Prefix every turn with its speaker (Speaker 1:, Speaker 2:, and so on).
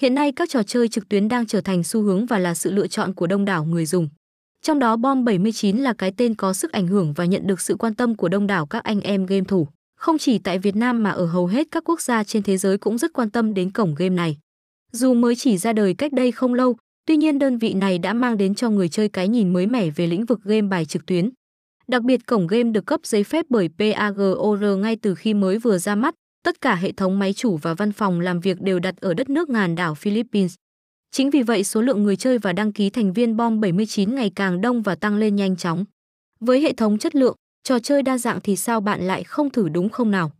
Speaker 1: Hiện nay các trò chơi trực tuyến đang trở thành xu hướng và là sự lựa chọn của đông đảo người dùng. Trong đó Bom 79 là cái tên có sức ảnh hưởng và nhận được sự quan tâm của đông đảo các anh em game thủ. Không chỉ tại Việt Nam mà ở hầu hết các quốc gia trên thế giới cũng rất quan tâm đến cổng game này. Dù mới chỉ ra đời cách đây không lâu, tuy nhiên đơn vị này đã mang đến cho người chơi cái nhìn mới mẻ về lĩnh vực game bài trực tuyến. Đặc biệt cổng game được cấp giấy phép bởi PAGOR ngay từ khi mới vừa ra mắt, tất cả hệ thống máy chủ và văn phòng làm việc đều đặt ở đất nước ngàn đảo Philippines. Chính vì vậy số lượng người chơi và đăng ký thành viên bom 79 ngày càng đông và tăng lên nhanh chóng. Với hệ thống chất lượng, trò chơi đa dạng thì sao bạn lại không thử đúng không nào?